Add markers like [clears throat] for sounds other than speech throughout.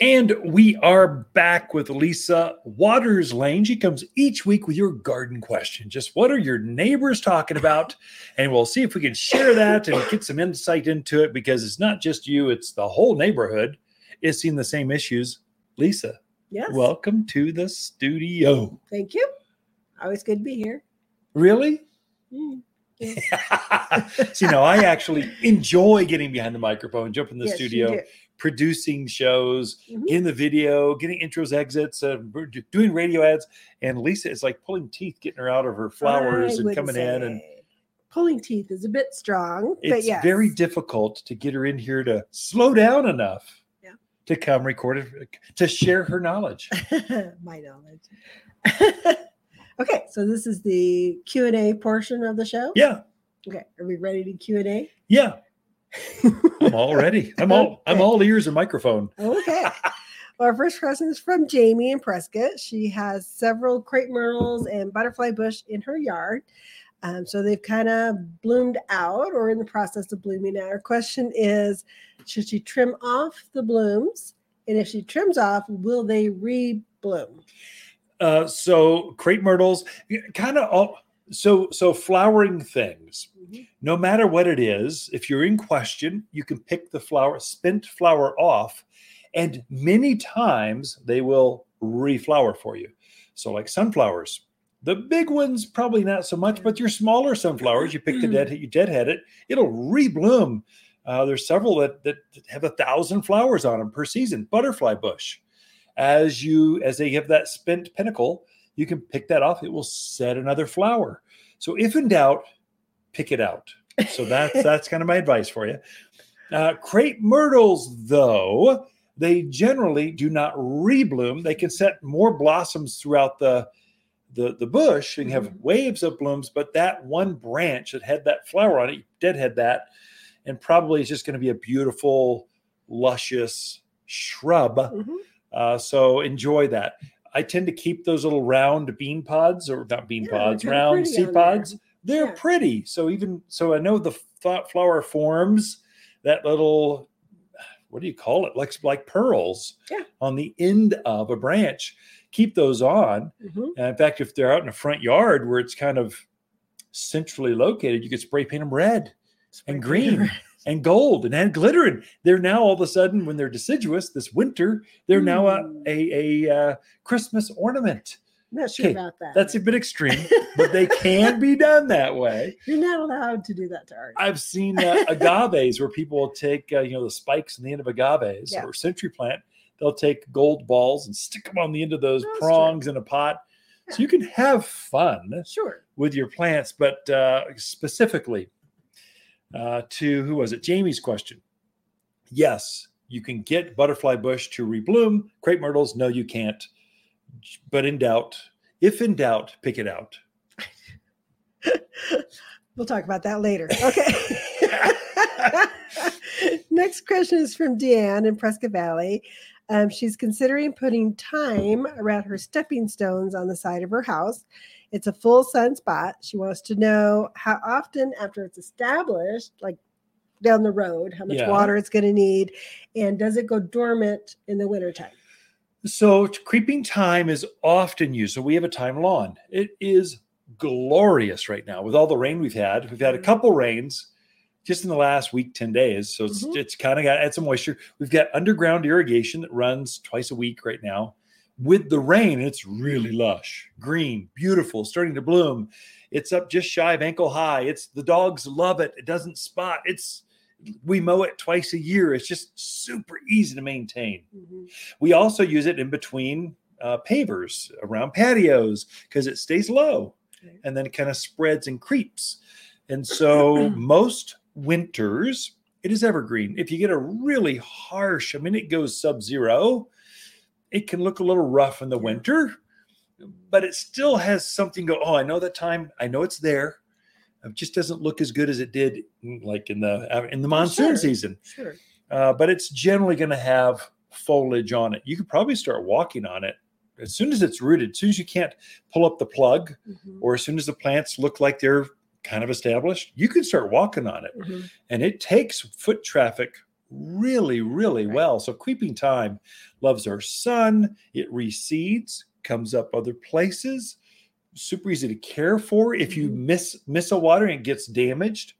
And we are back with Lisa Watters Lain. She comes each week with your garden question. Just what are your neighbors talking about? And we'll see if we can share that and get some insight into it because it's not just you, it's the whole neighborhood is seeing the same issues. Lisa, Yes. welcome to the studio. thank you. Always good to be here. Really? Mm. [laughs] See, now I actually enjoy getting behind the microphone, jump in the Yes, studio. Producing shows, Mhm. in the video, getting intros, exits, uh, doing radio ads. And Lisa is like pulling teeth, getting her out of her flowers I and coming in. And pulling teeth is a bit strong, but it's yes. very difficult to get her in here to slow down enough Yeah. to come record it, to share her knowledge. [laughs] my knowledge. [laughs] okay, so this is the Q and A portion of the show. Yeah. Okay, are we ready to Q and A? Yeah. I'm all ready. I'm all I'm all ears and microphone. Okay. Well, our first question is from Jamie in Prescott. She has several crepe myrtles and butterfly bush in her yard. Um, so they've kind of bloomed out or in the process of blooming out. Her question is Should she trim off the blooms? And if she trims off, will they re bloom? Uh, so crepe myrtles, kind of all. So so flowering things. No matter what it is, if you're in question, you can pick the flower, spent flower off, and many times they will reflower for you. So like sunflowers, the big ones probably not so much, but your smaller sunflowers, you pick the dead, you deadhead it, it'll rebloom. Uh, there's several that, that have a thousand flowers on them per season. Butterfly bush, as you as they have that spent panicle, you can pick that off. It will set another flower. So if in doubt, pick it out. So that's [laughs] that's kind of my advice for you. Uh, crepe myrtles, though, they generally do not rebloom. They can set more blossoms throughout the the, the bush and have Mhm. waves of blooms, but that one branch that had that flower on it, you deadhead that, and probably is just going to be a beautiful, luscious shrub. Mhm. Uh, so enjoy that. I tend to keep those little round bean pods or not bean Yeah, pods, round seed pods. there. They're Yeah. pretty. So even so, I know the flower forms that little what do you call it? Like like pearls Yeah. on the end of a branch. Keep those on. Mhm. And in fact, if they're out in a front yard where it's kind of centrally located, you could spray paint them red and green and gold and add glitter. And they're now all of a sudden, when they're deciduous this winter, they're now a, Hmm. a, a uh, Christmas ornament. Not sure Okay, about that. That's a bit extreme, but they can be done that way. [laughs] You're not allowed to do that to art. I've seen uh, agaves where people will take, uh, you know, the spikes in the end of agaves Yeah. or century plant. They'll take gold balls and stick them on the end of those That's true. prongs in a pot. So you can have fun Sure. with your plants, but uh, specifically uh, to who was it? Jamie's question. Yes, you can get butterfly bush to rebloom. Crepe myrtles, no, you can't. But in doubt, if in doubt, pick it out. [laughs] We'll talk about that later. Okay. [laughs] Next question is from Deanne in Prescott Valley. Um, she's considering putting thyme around her stepping stones on the side of her house. It's a full sun spot. She wants to know how often, after it's established, like down the road, how much Yeah. water it's going to need, and does it go dormant in the wintertime? So creeping thyme is often used. So we have a thyme lawn. It is glorious right now with all the rain we've had. We've had a Mhm. couple rains just in the last week, 10 days. So it's Mhm. it's kind of got add some moisture. We've got underground irrigation that runs twice a week right now. With the rain, it's really lush, green, beautiful, starting to bloom. It's up just shy of ankle high. It's the dogs love it. It doesn't spot. It's we mow it twice a year. It's just super easy to maintain. We also use it in between uh, pavers around patios because it stays low Okay. and then it kind of spreads and creeps. And so [clears throat] most winters, it is evergreen. If you get a really harsh, I mean, it goes sub zero, it can look a little rough in the winter, but it still has something go, oh, I know that thyme, I know it's there. It just doesn't look as good as it did mm, like in the uh, in the monsoon Sure. season Sure. uh, but it's generally going to have foliage on it. You could probably start walking on it as soon as it's rooted. As soon as you can't pull up the plug, Mhm. or as soon as the plants look like they're kind of established, you can start walking on it. Mhm. And it takes foot traffic really, really Right. well. So creeping thyme loves our sun. It recedes, comes up other places. Super easy to care for. If you Mhm. miss miss a water and it gets damaged,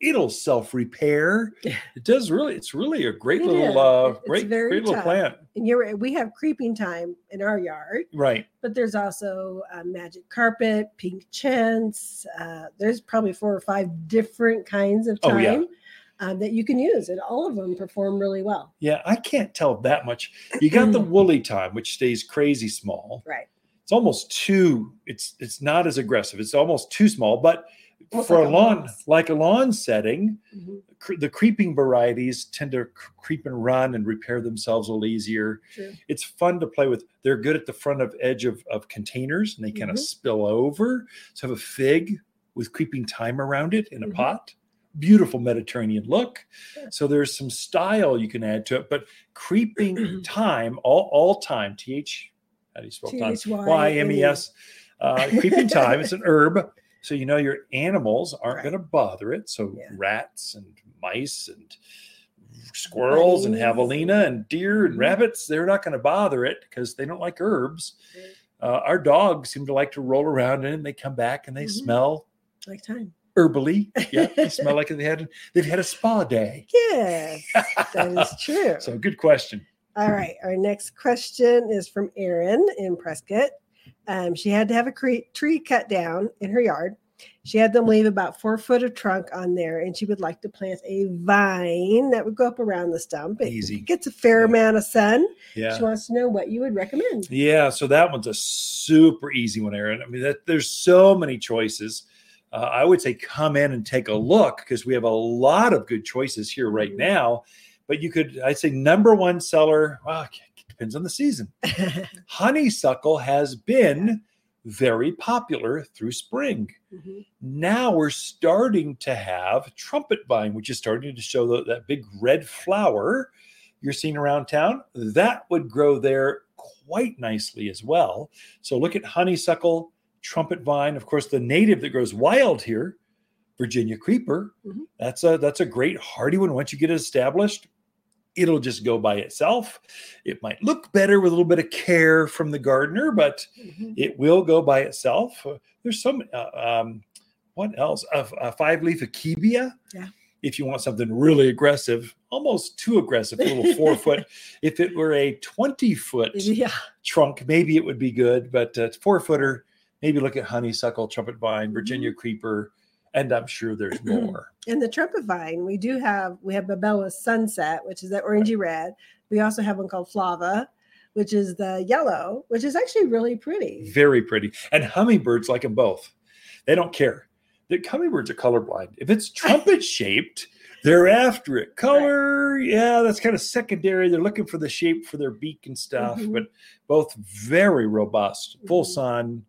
it'll self repair. It does really. It's really a great It little, uh, great, very great little tough. plant. And you're right, we have creeping thyme in our yard, Right. but there's also uh, magic carpet, pink chintz. Uh, there's probably four or five different kinds of Oh, thyme yeah. um, that you can use, and all of them perform really well. Yeah, I can't tell that much. You got the [laughs] woolly thyme, which stays crazy small. Right. It's almost too. It's it's not as aggressive. It's almost too small, but for like a lawn like a lawn setting, Mhm, cre- the creeping varieties tend to creep and run and repair themselves a little easier. True. It's fun to play with. They're good at the front of edge of, of containers and they kind of spill over. So have a fig with creeping thyme around it in a Mhm. pot. Beautiful Mediterranean look. Yeah. So there's some style you can add to it. But creeping [clears throat] thyme, all all thyme, T H, how do you spell? T-H-Y-M-E. Y M E S. Uh, creeping thyme. It's an herb. So you know your animals aren't Right. going to bother it. So Yeah. rats and mice and squirrels and javelina and deer and Mhm. rabbits, they're not going to bother it because they don't like herbs. Uh, our dogs seem to like to roll around in it and they come back and they Mhm. smell Like thyme. herbally. Yeah, they smell [laughs] like they had they've had a spa day. Yes, that is [laughs] true. so good question. All right. Our next question is from Erin in Prescott. Um, she had to have a cre- tree cut down in her yard. She had them leave about four foot of trunk on there, and she would like to plant a vine that would go up around the stump. It Easy. gets a fair Yeah. amount of sun. Yeah. She wants to know what you would recommend. Yeah, so that one's a super easy one, Aaron. I mean, that there's so many choices. Uh, I would say come in and take a look because we have a lot of good choices here right Mhm. now. But you could, I'd say, number one seller. Well, it depends on the season. [laughs] Honeysuckle has been very popular through spring. Mhm. Now we're starting to have trumpet vine, which is starting to show that, that big red flower you're seeing around town. That would grow there quite nicely as well. So look at honeysuckle, trumpet vine, of course, the native that grows wild here, Virginia creeper. Mhm. That's a that's a great hardy one. Once you get it established, it'll just go by itself. It might look better with a little bit of care from the gardener, but Mhm. it will go by itself. Uh, there's some, uh, um, what else? A, a five leaf akebia. Yeah. If you want something really aggressive, almost too aggressive, a little four foot. [laughs] If it were a 20 foot Yeah. trunk, maybe it would be good, but uh, four footer, maybe look at honeysuckle, trumpet vine, Virginia creeper, and I'm sure there's [clears throat] more. In the trumpet vine, we do have we have Balboa sunset, which is that orangey red. We also have one called Flava, which is the yellow, which is actually really pretty. Very pretty. And hummingbirds like them both. They don't care. The hummingbirds are colorblind. If it's trumpet shaped, [laughs] they're after it. Color, yeah, that's kind of secondary. They're looking for the shape for their beak and stuff, Mhm. but both very robust, full Mhm. sun.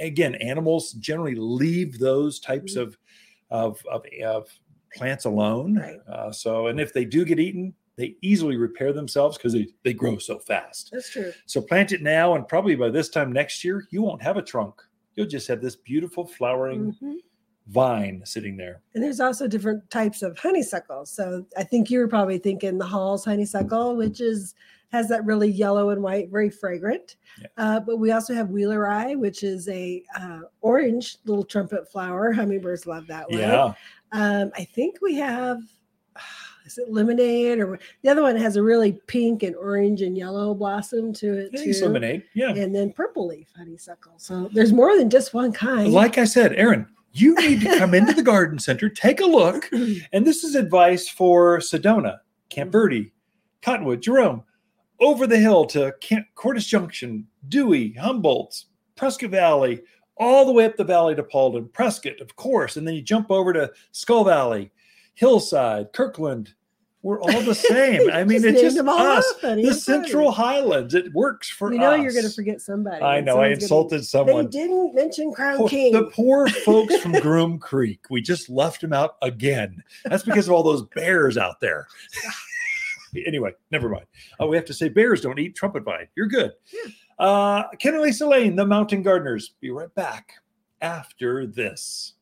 Again, animals generally leave those types Mhm. of, of, of, of plants alone. Right. Uh, so, and if they do get eaten, they easily repair themselves because they, they grow so fast. That's true. So plant it now, and probably by this time next year, you won't have a trunk. You'll just have this beautiful flowering Mhm. vine sitting there. And there's also different types of honeysuckle. So I think you were probably thinking the Hall's honeysuckle, which is has that really yellow and white, very fragrant. Yeah. Uh, but we also have wheeler eye, which is a uh, orange little trumpet flower. Hummingbirds love that one. Yeah, Um, I think we have. [sighs] Is it lemonade or the other one has a really pink and orange and yellow blossom to it I think it's too, lemonade. Yeah. and then purple leaf honeysuckle. So there's more than just one kind. Like I said, Aaron, you need to come into the [laughs] garden center, take a look, and this is advice for Sedona, Camp Verde, Cottonwood, Jerome, over the hill to Camp Cordes Junction, Dewey, Humboldt, Prescott Valley, all the way up the valley to Paulden, Prescott, of course, and then you jump over to Skull Valley, Hillside, Kirkland. We're all the [laughs] same. I mean, it's just us. The funny. Central Highlands. It works for us. You know us. you're going to forget somebody. I know. I someone's gonna- insulted They someone. didn't mention Crown Poor- King. The poor folks from [laughs] Groom Creek. We just left them out again. That's because of all those bears out there. [laughs] anyway, never mind. Oh, we have to say bears don't eat trumpet vine. You're good. Uh, Ken and Lain, the Mountain Gardeners. Be right back after this.